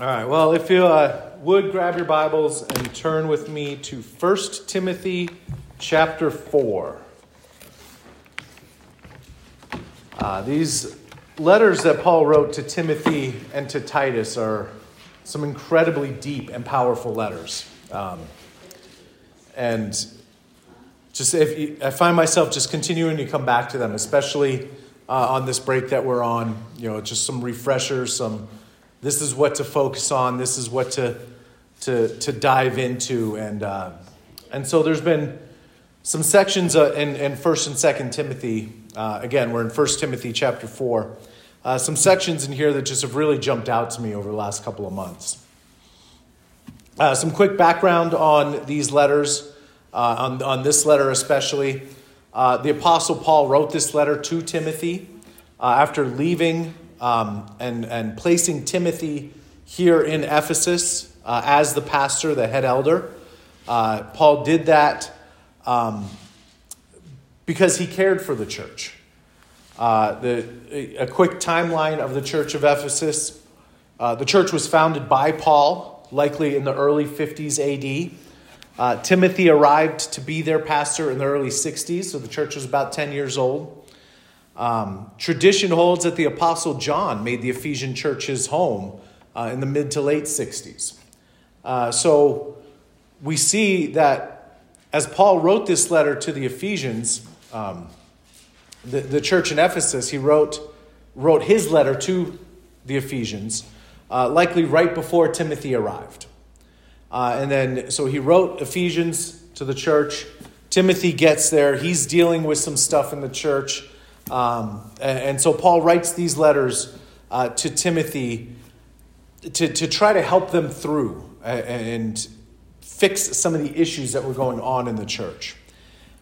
All right, well, if you uh, would grab your Bibles and turn with me to 1 Timothy chapter 4. Uh, these letters that Paul wrote to Timothy and to Titus are some incredibly deep and powerful letters. Um, and just if you, I find myself just continuing to come back to them, especially uh, on this break that we're on, you know, just some refreshers, some this is what to focus on, this is what to to to dive into, and uh, and so there's been some sections uh, in in First and Second Timothy. Uh, again, we're in First Timothy chapter four. Uh, some sections in here that just have really jumped out to me over the last couple of months. Uh, some quick background on these letters, uh, on, on this letter especially. Uh, the Apostle Paul wrote this letter to Timothy uh, after leaving um, and, and placing Timothy here in Ephesus uh, as the pastor, the head elder. Uh, Paul did that um, because he cared for the church. Uh, the, a quick timeline of the church of Ephesus. Uh, the church was founded by Paul, likely in the early 50s AD. Uh, Timothy arrived to be their pastor in the early 60s, so the church was about 10 years old. Um, tradition holds that the Apostle John made the Ephesian church his home uh, in the mid to late 60s. Uh, so we see that as Paul wrote this letter to the Ephesians, um, the, the church in Ephesus, he wrote, wrote his letter to the Ephesians, uh, likely right before Timothy arrived. Uh, and then, so he wrote Ephesians to the church. Timothy gets there. He's dealing with some stuff in the church. Um, and, and, so Paul writes these letters uh, to Timothy to, to try to help them through and, fix some of the issues that were going on in the church.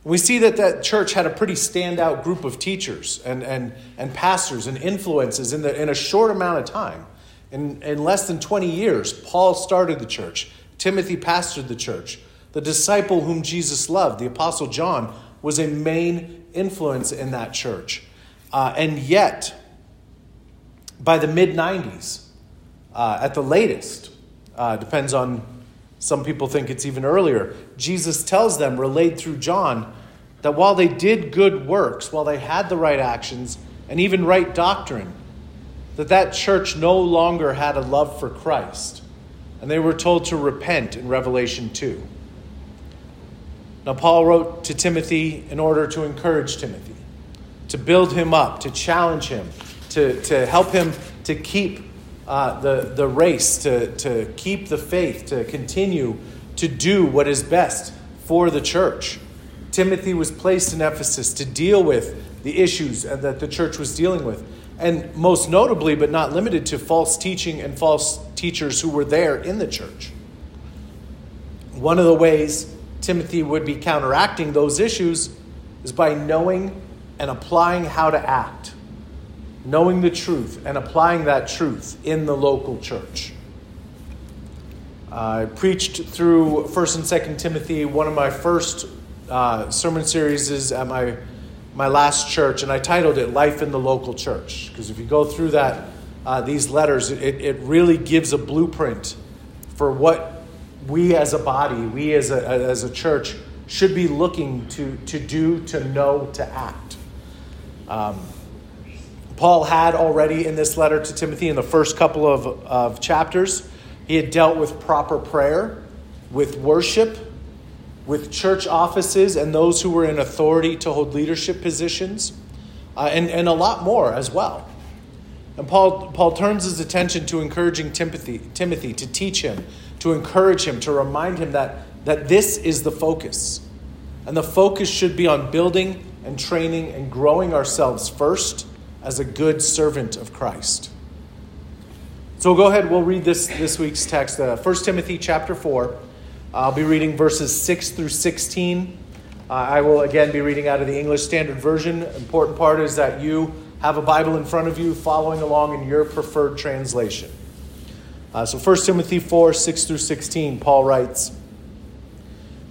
We see that that church had a pretty standout group of teachers and, and, and pastors and influences in, the, in a short amount of time. In, in less than 20 years, Paul started the church, Timothy pastored the church. The disciple whom Jesus loved, the Apostle John, was a main influence in that church. Uh, and yet, by the mid 90s, uh, at the latest, uh, depends on some people think it's even earlier. Jesus tells them, relayed through John, that while they did good works, while they had the right actions and even right doctrine, that that church no longer had a love for Christ, and they were told to repent in Revelation 2. Now, Paul wrote to Timothy in order to encourage Timothy, to build him up, to challenge him, to, to help him to keep uh, the, the race, to, to keep the faith, to continue to do what is best for the church. Timothy was placed in Ephesus to deal with the issues that the church was dealing with, and most notably, but not limited to, false teaching and false teachers who were there in the church. One of the ways Timothy would be counteracting those issues is by knowing and applying how to act knowing the truth and applying that truth in the local church. I preached through 1st and 2nd Timothy. One of my first uh, sermon series is at my, my last church, and I titled it Life in the Local Church. Because if you go through that, uh, these letters, it, it really gives a blueprint for what we as a body, we as a, as a church, should be looking to, to do, to know, to act. Um, Paul had already in this letter to Timothy in the first couple of, of chapters, he had dealt with proper prayer, with worship, with church offices and those who were in authority to hold leadership positions, uh, and, and a lot more as well. And Paul, Paul turns his attention to encouraging Timothy, Timothy to teach him, to encourage him, to remind him that, that this is the focus. And the focus should be on building and training and growing ourselves first as a good servant of Christ. So go ahead, we'll read this, this week's text, uh, 1 Timothy chapter 4. I'll be reading verses 6 through 16. Uh, I will again be reading out of the English Standard Version. Important part is that you have a Bible in front of you following along in your preferred translation. Uh, so 1 Timothy 4 6 through 16, Paul writes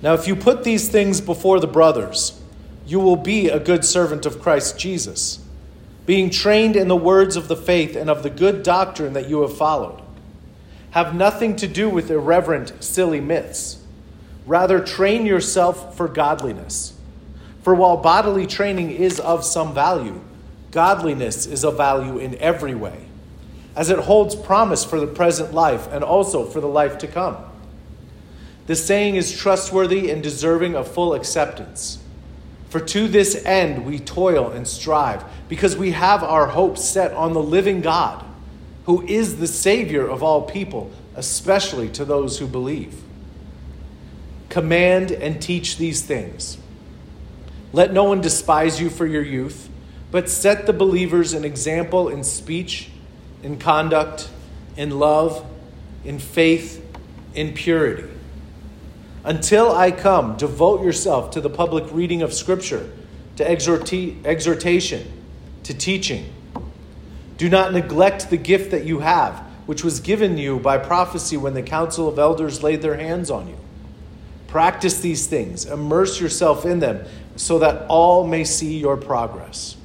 Now, if you put these things before the brothers, you will be a good servant of Christ Jesus being trained in the words of the faith and of the good doctrine that you have followed. have nothing to do with irreverent, silly myths. Rather, train yourself for godliness. For while bodily training is of some value, godliness is of value in every way, as it holds promise for the present life and also for the life to come. The saying is trustworthy and deserving of full acceptance. For to this end we toil and strive, because we have our hope set on the living God, who is the Savior of all people, especially to those who believe. Command and teach these things. Let no one despise you for your youth, but set the believers an example in speech, in conduct, in love, in faith, in purity. Until I come, devote yourself to the public reading of Scripture, to exhorti- exhortation, to teaching. Do not neglect the gift that you have, which was given you by prophecy when the council of elders laid their hands on you. Practice these things, immerse yourself in them, so that all may see your progress.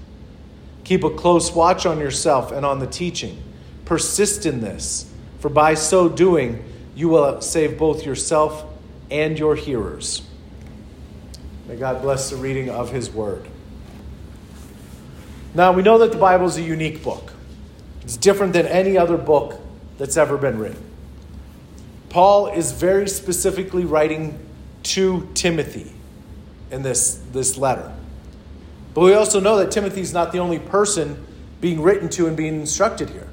Keep a close watch on yourself and on the teaching. Persist in this, for by so doing, you will save both yourself and your hearers. May God bless the reading of His Word. Now, we know that the Bible is a unique book, it's different than any other book that's ever been written. Paul is very specifically writing to Timothy in this, this letter. But we also know that Timothy is not the only person being written to and being instructed here.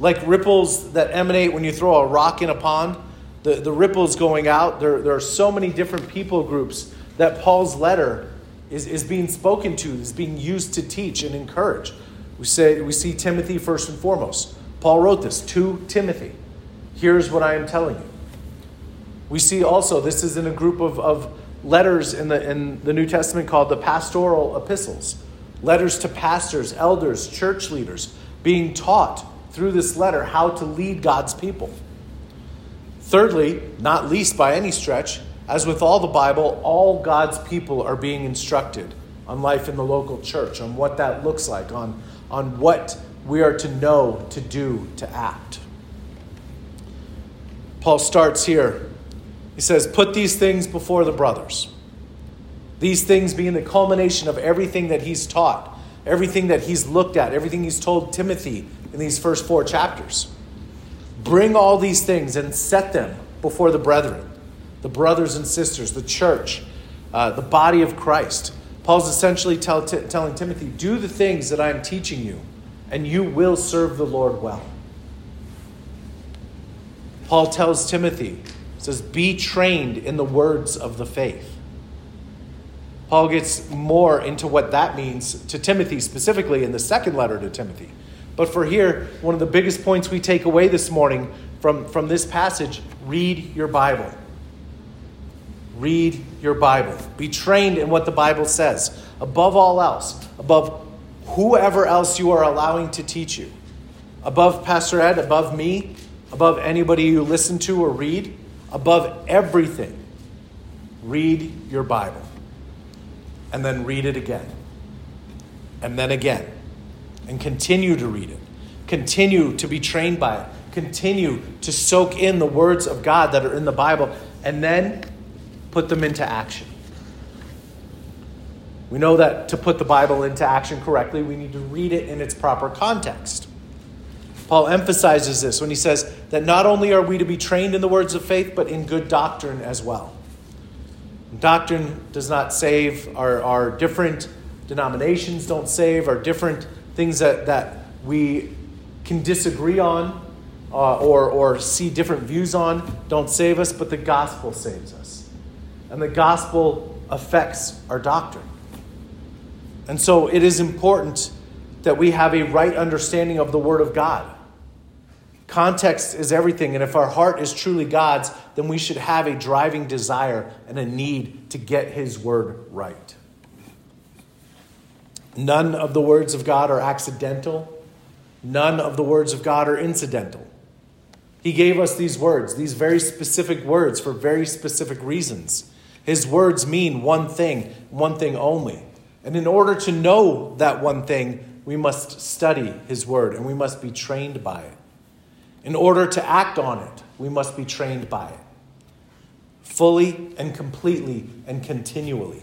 Like ripples that emanate when you throw a rock in a pond, the, the ripples going out. There, there are so many different people groups that Paul's letter is, is being spoken to, is being used to teach and encourage. We, say, we see Timothy first and foremost. Paul wrote this to Timothy. Here's what I am telling you. We see also, this is in a group of, of letters in the, in the New Testament called the pastoral epistles. Letters to pastors, elders, church leaders, being taught through this letter how to lead God's people. Thirdly, not least by any stretch, as with all the Bible, all God's people are being instructed on life in the local church, on what that looks like, on, on what we are to know, to do, to act. Paul starts here. He says, Put these things before the brothers. These things being the culmination of everything that he's taught, everything that he's looked at, everything he's told Timothy in these first four chapters. Bring all these things and set them before the brethren, the brothers and sisters, the church, uh, the body of Christ. Paul's essentially tell, t- telling Timothy, do the things that I'm teaching you, and you will serve the Lord well. Paul tells Timothy, says, be trained in the words of the faith. Paul gets more into what that means to Timothy specifically in the second letter to Timothy. But for here, one of the biggest points we take away this morning from, from this passage read your Bible. Read your Bible. Be trained in what the Bible says. Above all else, above whoever else you are allowing to teach you, above Pastor Ed, above me, above anybody you listen to or read, above everything, read your Bible. And then read it again. And then again and continue to read it. Continue to be trained by it. Continue to soak in the words of God that are in the Bible and then put them into action. We know that to put the Bible into action correctly, we need to read it in its proper context. Paul emphasizes this when he says that not only are we to be trained in the words of faith, but in good doctrine as well. Doctrine does not save, our, our different denominations don't save, our different things that, that we can disagree on uh, or, or see different views on don't save us, but the gospel saves us. And the gospel affects our doctrine. And so it is important that we have a right understanding of the Word of God. Context is everything, and if our heart is truly God's, then we should have a driving desire and a need to get His Word right. None of the words of God are accidental. None of the words of God are incidental. He gave us these words, these very specific words, for very specific reasons. His words mean one thing, one thing only. And in order to know that one thing, we must study His word and we must be trained by it. In order to act on it, we must be trained by it fully and completely and continually.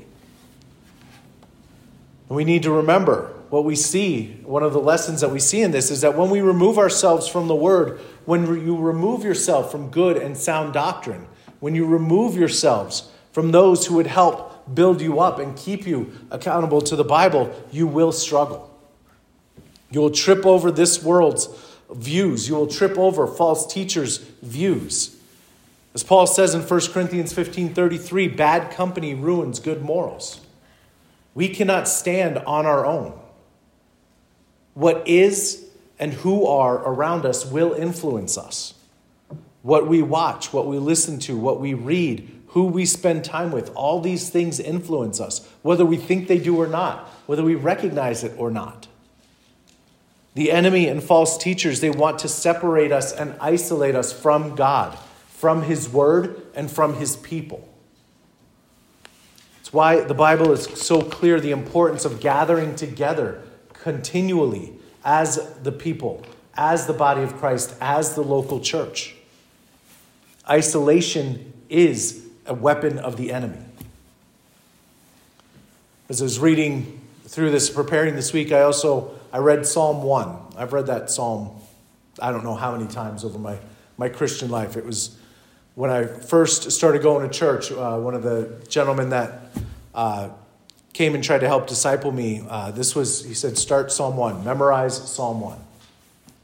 And we need to remember what we see, one of the lessons that we see in this is that when we remove ourselves from the Word, when you remove yourself from good and sound doctrine, when you remove yourselves from those who would help build you up and keep you accountable to the Bible, you will struggle. You will trip over this world's views. You will trip over false teachers' views. As Paul says in 1 Corinthians 15 33, bad company ruins good morals. We cannot stand on our own. What is and who are around us will influence us. What we watch, what we listen to, what we read, who we spend time with, all these things influence us, whether we think they do or not, whether we recognize it or not. The enemy and false teachers, they want to separate us and isolate us from God, from His Word, and from His people. It's why the Bible is so clear the importance of gathering together continually as the people, as the body of Christ, as the local church. Isolation is a weapon of the enemy. As I was reading through this, preparing this week, I also I read Psalm 1. I've read that psalm I don't know how many times over my, my Christian life. It was when I first started going to church, uh, one of the gentlemen that uh, came and tried to help disciple me, uh, this was, he said, start Psalm 1, memorize Psalm 1.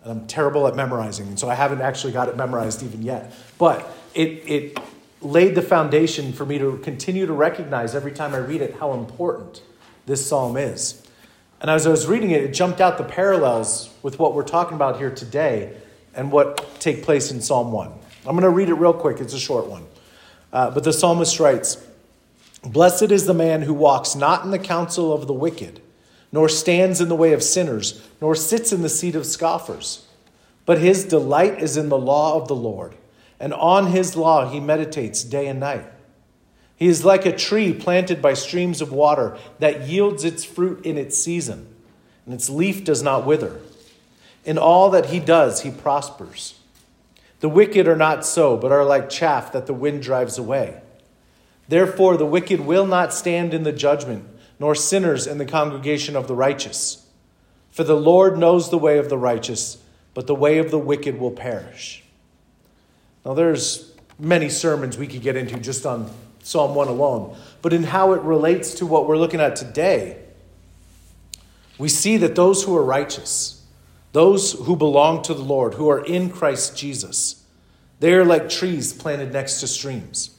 And I'm terrible at memorizing, and so I haven't actually got it memorized even yet. But it, it laid the foundation for me to continue to recognize every time I read it how important this psalm is. And as I was reading it, it jumped out the parallels with what we're talking about here today and what take place in Psalm 1. I'm going to read it real quick, it's a short one. Uh, but the psalmist writes Blessed is the man who walks not in the counsel of the wicked, nor stands in the way of sinners, nor sits in the seat of scoffers. But his delight is in the law of the Lord, and on his law he meditates day and night. He is like a tree planted by streams of water that yields its fruit in its season, and its leaf does not wither. In all that he does, he prospers. The wicked are not so, but are like chaff that the wind drives away. Therefore, the wicked will not stand in the judgment, nor sinners in the congregation of the righteous. For the Lord knows the way of the righteous, but the way of the wicked will perish. Now, there's many sermons we could get into just on Psalm 1 alone, but in how it relates to what we're looking at today, we see that those who are righteous, those who belong to the Lord, who are in Christ Jesus, they are like trees planted next to streams.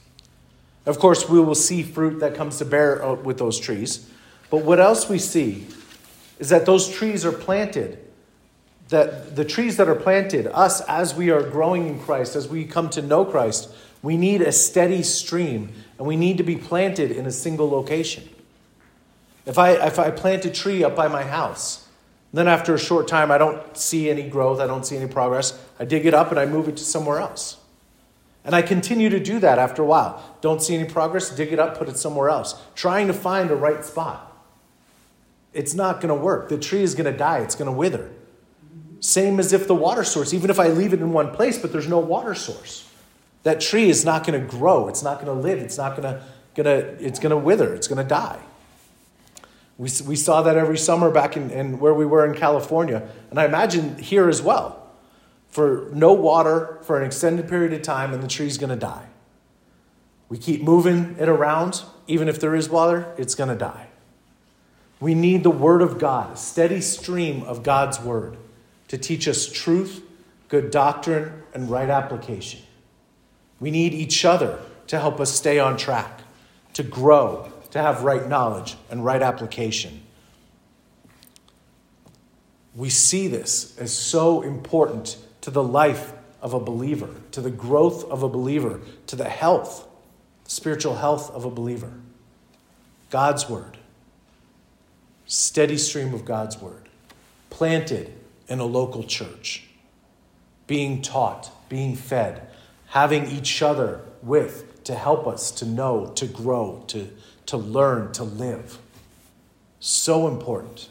Of course, we will see fruit that comes to bear with those trees. But what else we see is that those trees are planted, that the trees that are planted, us as we are growing in Christ, as we come to know Christ, we need a steady stream and we need to be planted in a single location. If I, if I plant a tree up by my house, then after a short time I don't see any growth, I don't see any progress, I dig it up and I move it to somewhere else. And I continue to do that after a while. Don't see any progress, dig it up, put it somewhere else, trying to find a right spot. It's not going to work. The tree is going to die, it's going to wither. Same as if the water source, even if I leave it in one place, but there's no water source. That tree is not going to grow. It's not going to live. It's not going to, to, it's going to wither. It's going to die. We, we saw that every summer back in, in where we were in California. And I imagine here as well. For no water for an extended period of time, and the tree's going to die. We keep moving it around. Even if there is water, it's going to die. We need the Word of God, a steady stream of God's Word to teach us truth, good doctrine, and right application. We need each other to help us stay on track, to grow, to have right knowledge and right application. We see this as so important to the life of a believer, to the growth of a believer, to the health, spiritual health of a believer. God's Word, steady stream of God's Word, planted in a local church, being taught, being fed, having each other with to help us to know, to grow, to, to learn, to live. So important.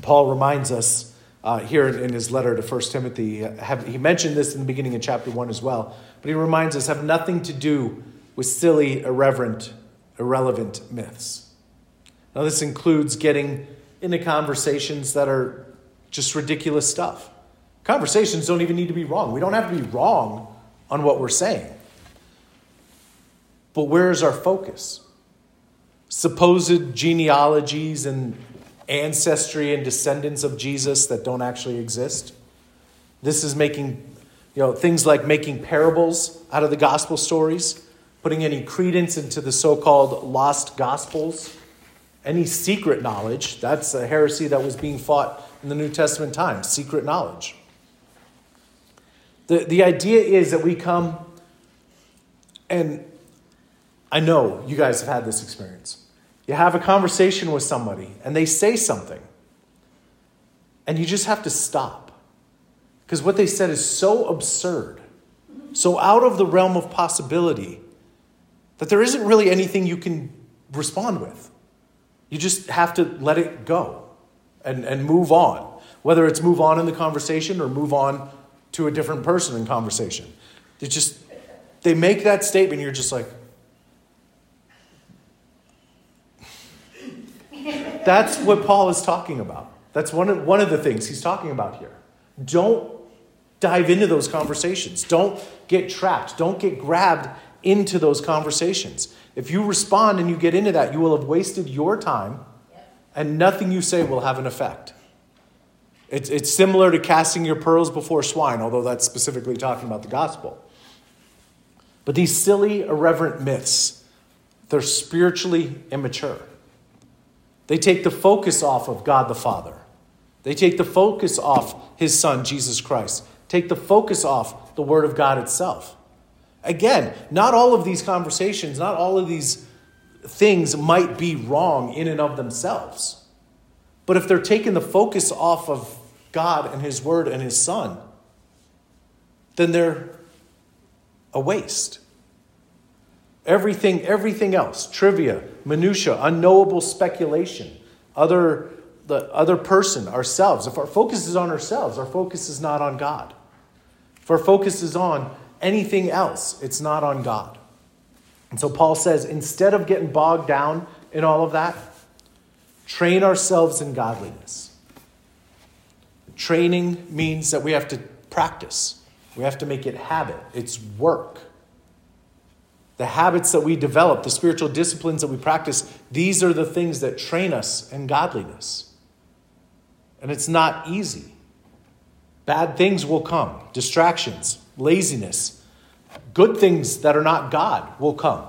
Paul reminds us uh, here in, his letter to 1 Timothy. Have, he mentioned this in the beginning of chapter 1 as well, but he reminds us have nothing to do with silly, irreverent, irrelevant myths. Now, this includes getting into conversations that are just ridiculous stuff. Conversations don't even need to be wrong. We don't have to be wrong on what we're saying. But where is our focus? Supposed genealogies and ancestry and descendants of Jesus that don't actually exist. This is making, you know, things like making parables out of the gospel stories, putting any credence into the so called lost gospels, any secret knowledge. That's a heresy that was being fought in the New Testament times secret knowledge. The, the idea is that we come, and I know you guys have had this experience you have a conversation with somebody and they say something, and you just have to stop. Because what they said is so absurd, so out of the realm of possibility, that there isn't really anything you can respond with. You just have to let it go and, and move on. Whether it's move on in the conversation or move on to a different person in conversation. They just, they make that statement, you're just like, That's what Paul is talking about. That's one of, one of the things he's talking about here. Don't dive into those conversations. Don't get trapped. Don't get grabbed into those conversations. If you respond and you get into that, you will have wasted your time and nothing you say will have an effect. It's, it's similar to casting your pearls before swine, although that's specifically talking about the gospel. But these silly, irreverent myths, they're spiritually immature. They take the focus off of God the Father. They take the focus off his Son, Jesus Christ. Take the focus off the Word of God itself. Again, not all of these conversations, not all of these things might be wrong in and of themselves. But if they're taking the focus off of God and His Word and His Son, then they're a waste. Everything, everything else, trivia, minutia, unknowable speculation, other the other person, ourselves. If our focus is on ourselves, our focus is not on God. If our focus is on anything else, it's not on God. And so Paul says, instead of getting bogged down in all of that, train ourselves in godliness. Training means that we have to practice. We have to make it habit. It's work the habits that we develop, the spiritual disciplines that we practice, these are the things that train us in godliness. And it's not easy. Bad things will come distractions, laziness, good things that are not God will come.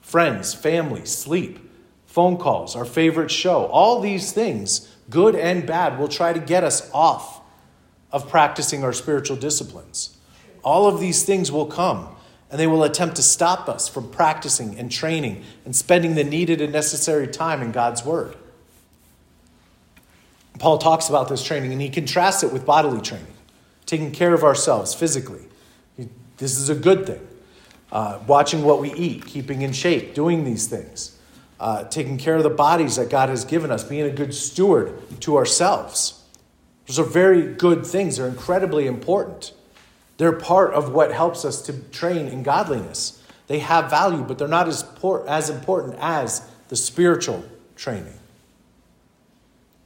Friends, family, sleep, phone calls, our favorite show, all these things, good and bad, will try to get us off of practicing our spiritual disciplines. All of these things will come and they will attempt to stop us from practicing and training and spending the needed and necessary time in God's Word. Paul talks about this training and he contrasts it with bodily training, taking care of ourselves physically. This is a good thing. Uh, watching what we eat, keeping in shape, doing these things, uh, taking care of the bodies that God has given us, being a good steward to ourselves. Those are very good things, they're incredibly important. They're part of what helps us to train in godliness. They have value, but they're not as, as important as the spiritual training.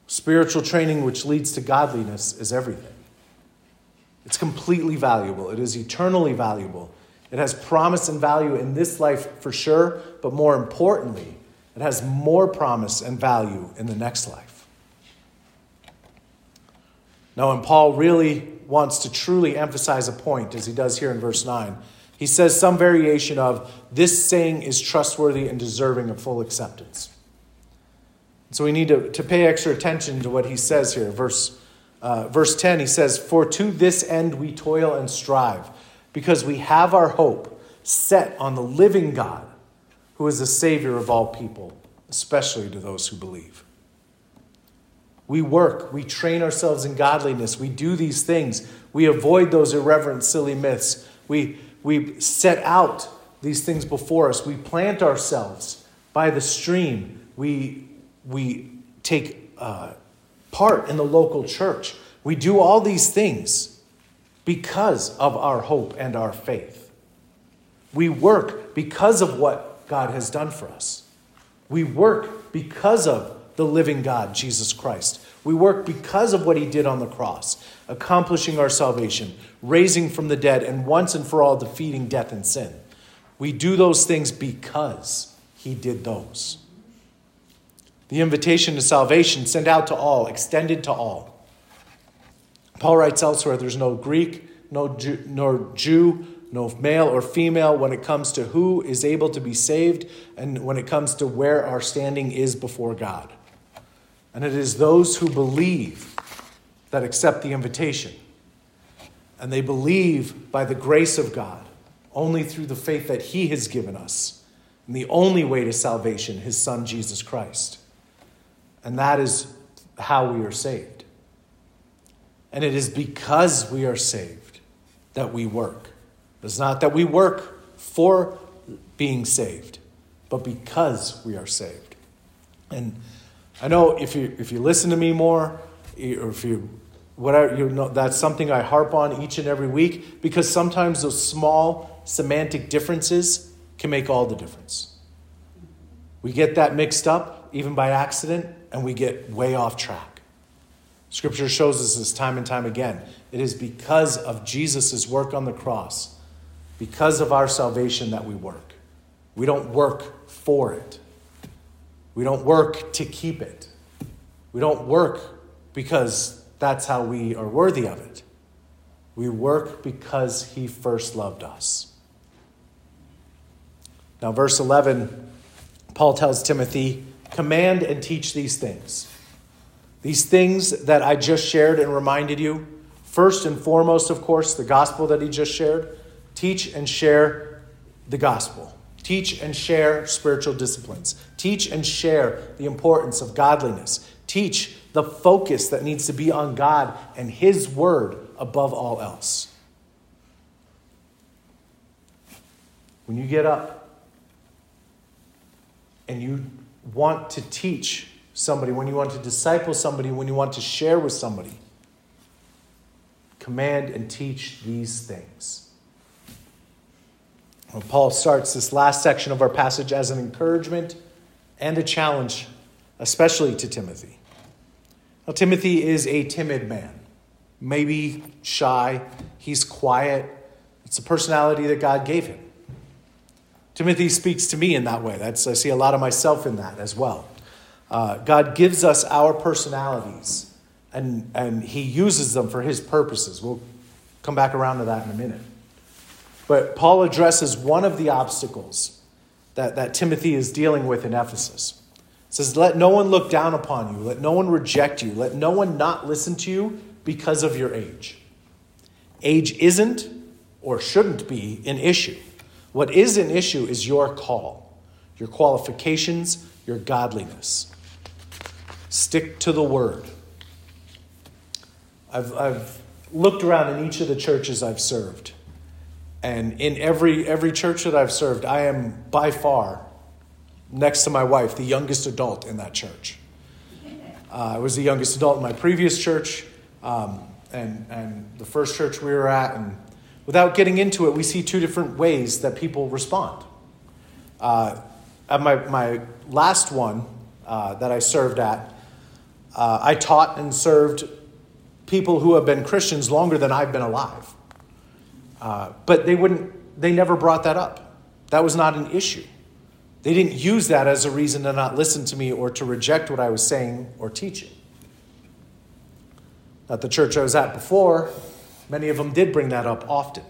Spiritual training, which leads to godliness, is everything. It's completely valuable, it is eternally valuable. It has promise and value in this life for sure, but more importantly, it has more promise and value in the next life. Now, when Paul really wants to truly emphasize a point, as he does here in verse 9. He says some variation of, This saying is trustworthy and deserving of full acceptance. So we need to, to pay extra attention to what he says here. Verse, uh, verse 10, he says, For to this end we toil and strive, because we have our hope set on the living God, who is the Savior of all people, especially to those who believe. We work, we train ourselves in godliness, we do these things, we avoid those irreverent, silly myths, we, we set out these things before us, we plant ourselves by the stream, we, we take uh, part in the local church, We do all these things because of our hope and our faith. We work because of what God has done for us. We work because of the living God, Jesus Christ. We work because of what he did on the cross, accomplishing our salvation, raising from the dead, and once and for all defeating death and sin. We do those things because he did those. The invitation to salvation sent out to all, extended to all. Paul writes elsewhere there's no Greek, no Jew, nor Jew, no male or female when it comes to who is able to be saved and when it comes to where our standing is before God. And it is those who believe that accept the invitation. And they believe by the grace of God, only through the faith that He has given us, and the only way to salvation, His Son, Jesus Christ. And that is how we are saved. And it is because we are saved that we work. It's not that we work for being saved, but because we are saved. And I know if you if you listen to me more, or if you whatever you know, that's something I harp on each and every week because sometimes those small semantic differences can make all the difference. We get that mixed up even by accident, and we get way off track. Scripture shows us this time and time again. It is because of Jesus' work on the cross, because of our salvation, that we work. We don't work for it. We don't work to keep it. We don't work because that's how we are worthy of it. We work because he first loved us. Now, verse 11, Paul tells Timothy, Command and teach these things. These things that I just shared and reminded you, first and foremost, of course, the gospel that he just shared, teach and share the gospel. Teach and share spiritual disciplines. Teach and share the importance of godliness. Teach the focus that needs to be on God and His Word above all else. When you get up and you want to teach somebody, when you want to disciple somebody, when you want to share with somebody, command and teach these things. Well, Paul starts this last section of our passage as an encouragement and a challenge, especially to Timothy. Now, Timothy is a timid man, maybe shy, he's quiet. It's a personality that God gave him. Timothy speaks to me in that way. That's, I see a lot of myself in that as well. Uh, God gives us our personalities, and, and he uses them for his purposes. We'll come back around to that in a minute. But Paul addresses one of the obstacles that, that Timothy is dealing with in Ephesus. It says, Let no one look down upon you, let no one reject you, let no one not listen to you because of your age. Age isn't or shouldn't be an issue. What is an issue is your call, your qualifications, your godliness. Stick to the word. I've, I've looked around in each of the churches I've served and in every, every church that I've served, I am by far, next to my wife, the youngest adult in that church. Uh, I was the youngest adult in my previous church um, and, and the first church we were at. And without getting into it, we see two different ways that people respond. Uh, at my, my last one uh, that I served at, uh, I taught and served people who have been Christians longer than I've been alive. Uh, but they wouldn't, they never brought that up. That was not an issue. They didn't use that as a reason to not listen to me or to reject what I was saying or teaching. At the church I was at before, many of them did bring that up often.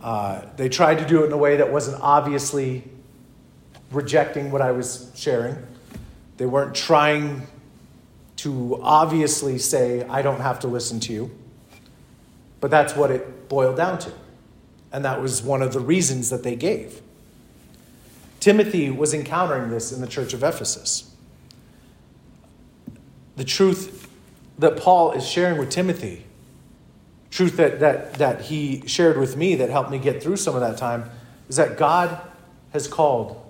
Uh, they tried to do it in a way that wasn't obviously rejecting what I was sharing. They weren't trying to obviously say, I don't have to listen to you. But that's what it boiled down to. And that was one of the reasons that they gave. Timothy was encountering this in the church of Ephesus. The truth that Paul is sharing with Timothy, truth that, that, that he shared with me that helped me get through some of that time, is that God has called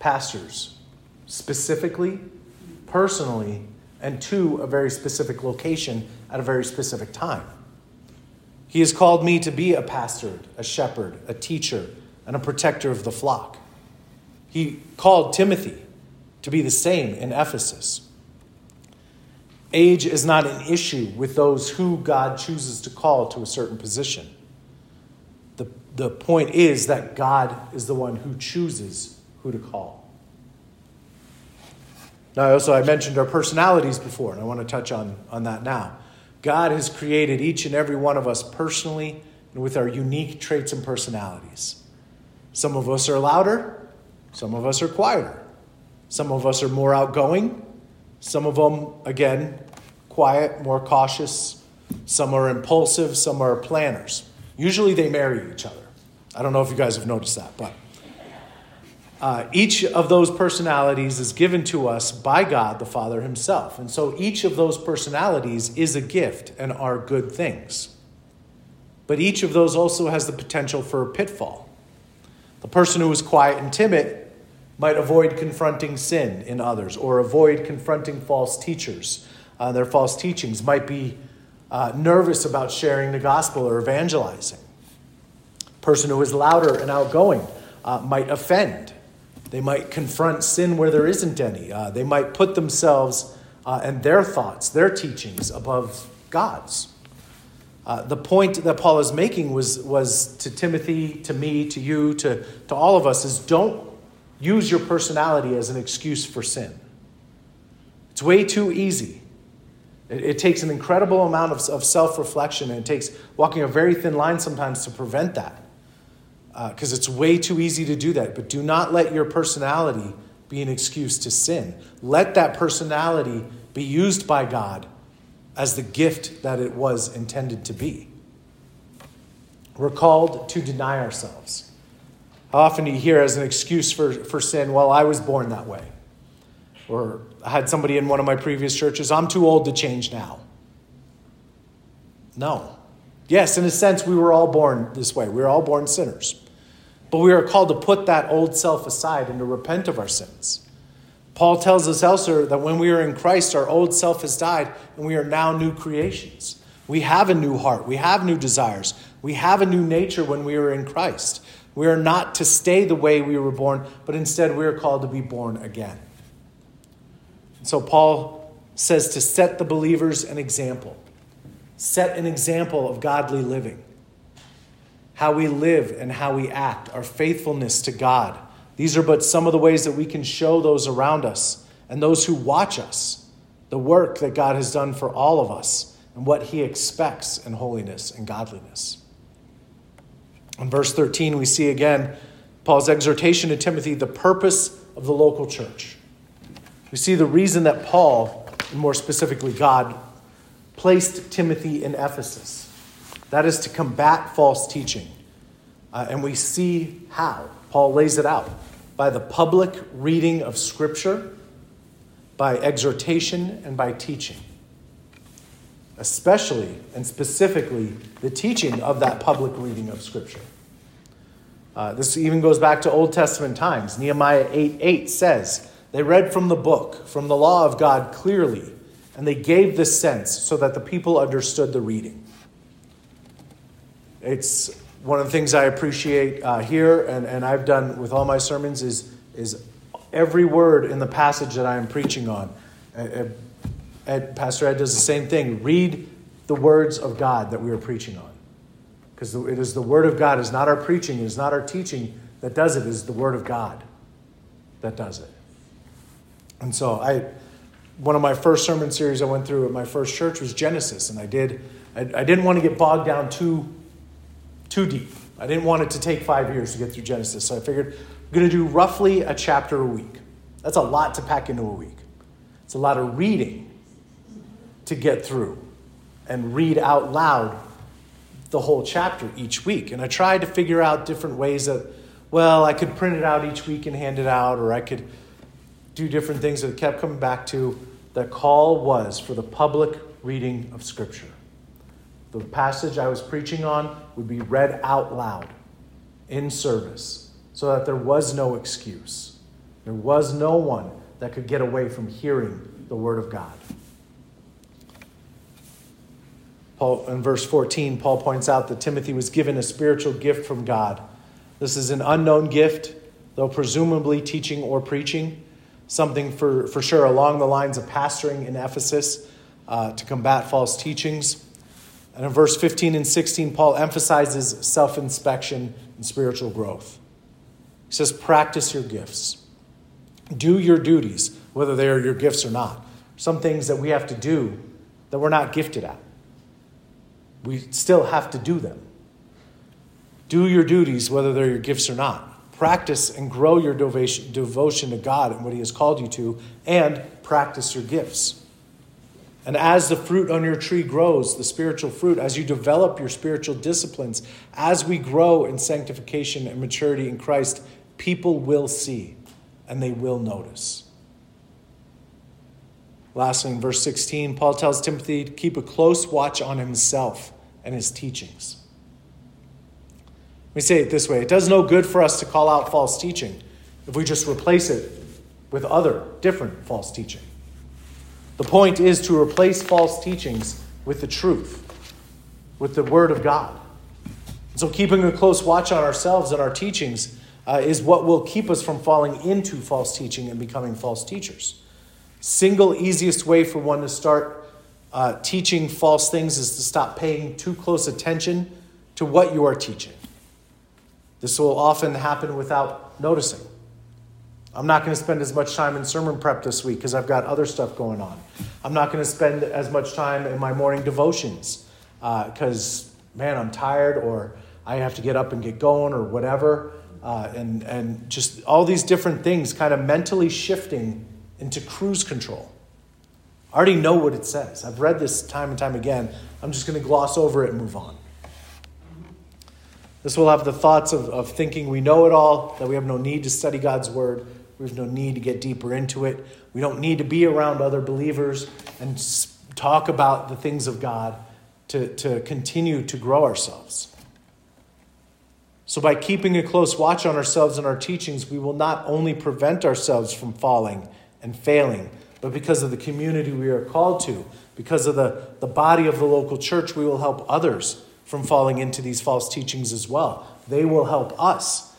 pastors specifically, personally, and to a very specific location at a very specific time. He has called me to be a pastor, a shepherd, a teacher, and a protector of the flock. He called Timothy to be the same in Ephesus. Age is not an issue with those who God chooses to call to a certain position. The, the point is that God is the one who chooses who to call. Now, I also I mentioned our personalities before, and I want to touch on, on that now. God has created each and every one of us personally and with our unique traits and personalities. Some of us are louder, some of us are quieter. Some of us are more outgoing, some of them, again, quiet, more cautious. Some are impulsive, some are planners. Usually they marry each other. I don't know if you guys have noticed that, but uh, each of those personalities is given to us by God the Father Himself. And so each of those personalities is a gift and are good things. But each of those also has the potential for a pitfall. The person who is quiet and timid might avoid confronting sin in others or avoid confronting false teachers. Uh, their false teachings might be uh, nervous about sharing the gospel or evangelizing. Person who is louder and outgoing uh, might offend. They might confront sin where there isn't any. Uh, they might put themselves uh, and their thoughts, their teachings above God's. Uh, the point that Paul is making was, was to Timothy, to me, to you, to, to all of us is don't use your personality as an excuse for sin. It's way too easy. It, it takes an incredible amount of, of self reflection, and it takes walking a very thin line sometimes to prevent that. Because uh, it's way too easy to do that. But do not let your personality be an excuse to sin. Let that personality be used by God as the gift that it was intended to be. We're called to deny ourselves. How often do you hear as an excuse for, for sin, well, I was born that way? Or I had somebody in one of my previous churches, I'm too old to change now. No. Yes, in a sense, we were all born this way. We were all born sinners. But we are called to put that old self aside and to repent of our sins. Paul tells us elsewhere that when we are in Christ, our old self has died and we are now new creations. We have a new heart. We have new desires. We have a new nature when we are in Christ. We are not to stay the way we were born, but instead we are called to be born again. So Paul says to set the believers an example. Set an example of godly living. How we live and how we act, our faithfulness to God. These are but some of the ways that we can show those around us and those who watch us the work that God has done for all of us and what he expects in holiness and godliness. In verse 13, we see again Paul's exhortation to Timothy, the purpose of the local church. We see the reason that Paul, and more specifically God, placed Timothy in Ephesus. That is to combat false teaching. Uh, and we see how. Paul lays it out by the public reading of Scripture, by exhortation, and by teaching especially and specifically the teaching of that public reading of Scripture. Uh, this even goes back to Old Testament times. Nehemiah 8 8 says, They read from the book, from the law of God clearly, and they gave the sense so that the people understood the reading. It's one of the things I appreciate uh, here, and, and I've done with all my sermons, is, is every word in the passage that I am preaching on. Uh, Ed, Pastor Ed does the same thing. Read the words of God that we are preaching on. Because it is the Word of God, it is not our preaching, it is not our teaching that does it, it is the Word of God that does it. And so I one of my first sermon series I went through at my first church was Genesis, and I did I, I didn't want to get bogged down too too deep. I didn't want it to take five years to get through Genesis, so I figured I'm going to do roughly a chapter a week. That's a lot to pack into a week. It's a lot of reading to get through and read out loud the whole chapter each week. And I tried to figure out different ways that, well, I could print it out each week and hand it out, or I could do different things that kept coming back to the call was for the public reading of Scripture. The passage I was preaching on would be read out loud in service so that there was no excuse. There was no one that could get away from hearing the Word of God. Paul, in verse 14, Paul points out that Timothy was given a spiritual gift from God. This is an unknown gift, though presumably teaching or preaching, something for, for sure along the lines of pastoring in Ephesus uh, to combat false teachings. And in verse 15 and 16, Paul emphasizes self inspection and spiritual growth. He says, Practice your gifts, do your duties, whether they are your gifts or not. Some things that we have to do that we're not gifted at. We still have to do them. Do your duties, whether they're your gifts or not. Practice and grow your devotion to God and what He has called you to, and practice your gifts. And as the fruit on your tree grows, the spiritual fruit, as you develop your spiritual disciplines, as we grow in sanctification and maturity in Christ, people will see and they will notice. Lastly, in verse 16, Paul tells Timothy to keep a close watch on himself and his teachings. Me say it this way it does no good for us to call out false teaching if we just replace it with other, different false teaching. The point is to replace false teachings with the truth, with the Word of God. So, keeping a close watch on ourselves and our teachings uh, is what will keep us from falling into false teaching and becoming false teachers. Single easiest way for one to start uh, teaching false things is to stop paying too close attention to what you are teaching. This will often happen without noticing. I'm not going to spend as much time in sermon prep this week because I've got other stuff going on. I'm not going to spend as much time in my morning devotions because, uh, man, I'm tired or I have to get up and get going or whatever. Uh, and, and just all these different things kind of mentally shifting into cruise control. I already know what it says. I've read this time and time again. I'm just going to gloss over it and move on. This will have the thoughts of, of thinking we know it all, that we have no need to study God's word, have no need to get deeper into it. We don't need to be around other believers and talk about the things of God to, to continue to grow ourselves. So, by keeping a close watch on ourselves and our teachings, we will not only prevent ourselves from falling and failing, but because of the community we are called to, because of the, the body of the local church, we will help others from falling into these false teachings as well. They will help us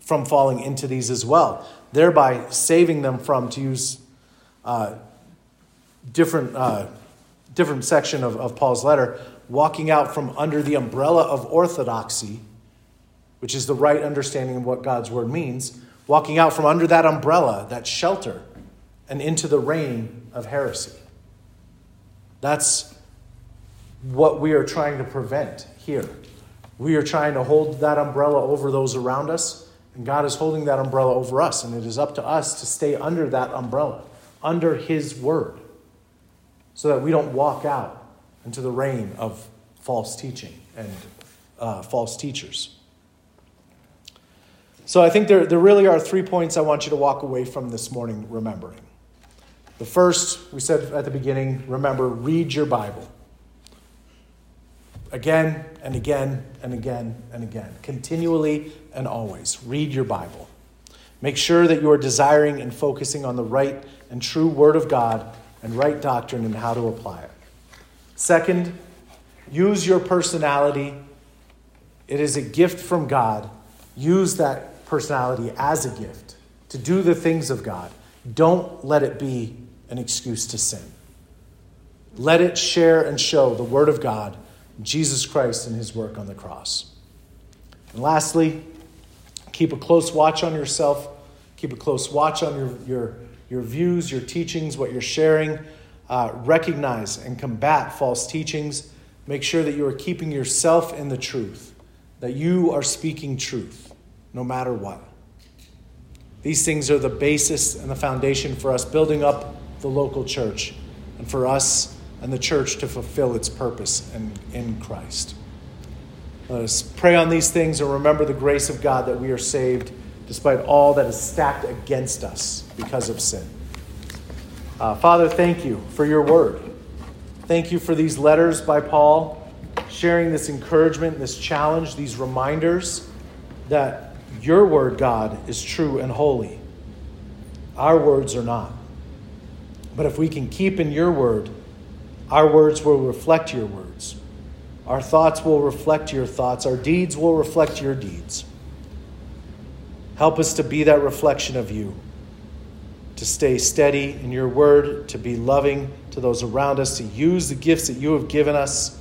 from falling into these as well thereby saving them from, to use uh, different, uh, different section of, of Paul's letter, walking out from under the umbrella of orthodoxy, which is the right understanding of what God's word means, walking out from under that umbrella, that shelter, and into the rain of heresy. That's what we are trying to prevent here. We are trying to hold that umbrella over those around us and God is holding that umbrella over us, and it is up to us to stay under that umbrella, under His word, so that we don't walk out into the rain of false teaching and uh, false teachers. So I think there, there really are three points I want you to walk away from this morning remembering. The first, we said at the beginning, remember, read your Bible again and again and again and again, continually and always. Read your Bible. Make sure that you are desiring and focusing on the right and true Word of God and right doctrine and how to apply it. Second, use your personality. It is a gift from God. Use that personality as a gift to do the things of God. Don't let it be an excuse to sin. Let it share and show the Word of God Jesus Christ and his work on the cross. And lastly, keep a close watch on yourself. Keep a close watch on your, your, your views, your teachings, what you're sharing. Uh, recognize and combat false teachings. Make sure that you are keeping yourself in the truth, that you are speaking truth, no matter what. These things are the basis and the foundation for us building up the local church and for us and the church to fulfill its purpose in, in Christ. Let us pray on these things and remember the grace of God that we are saved despite all that is stacked against us because of sin. Uh, Father, thank you for your word. Thank you for these letters by Paul, sharing this encouragement, this challenge, these reminders that your word, God, is true and holy. Our words are not. But if we can keep in your word, our words will reflect your words. Our thoughts will reflect your thoughts, our deeds will reflect your deeds. Help us to be that reflection of you, to stay steady in your word, to be loving to those around us, to use the gifts that you have given us,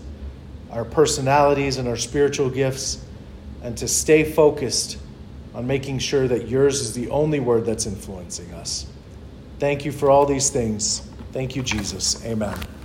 our personalities and our spiritual gifts, and to stay focused on making sure that yours is the only word that's influencing us. Thank you for all these things. Thank you, Jesus. Amen.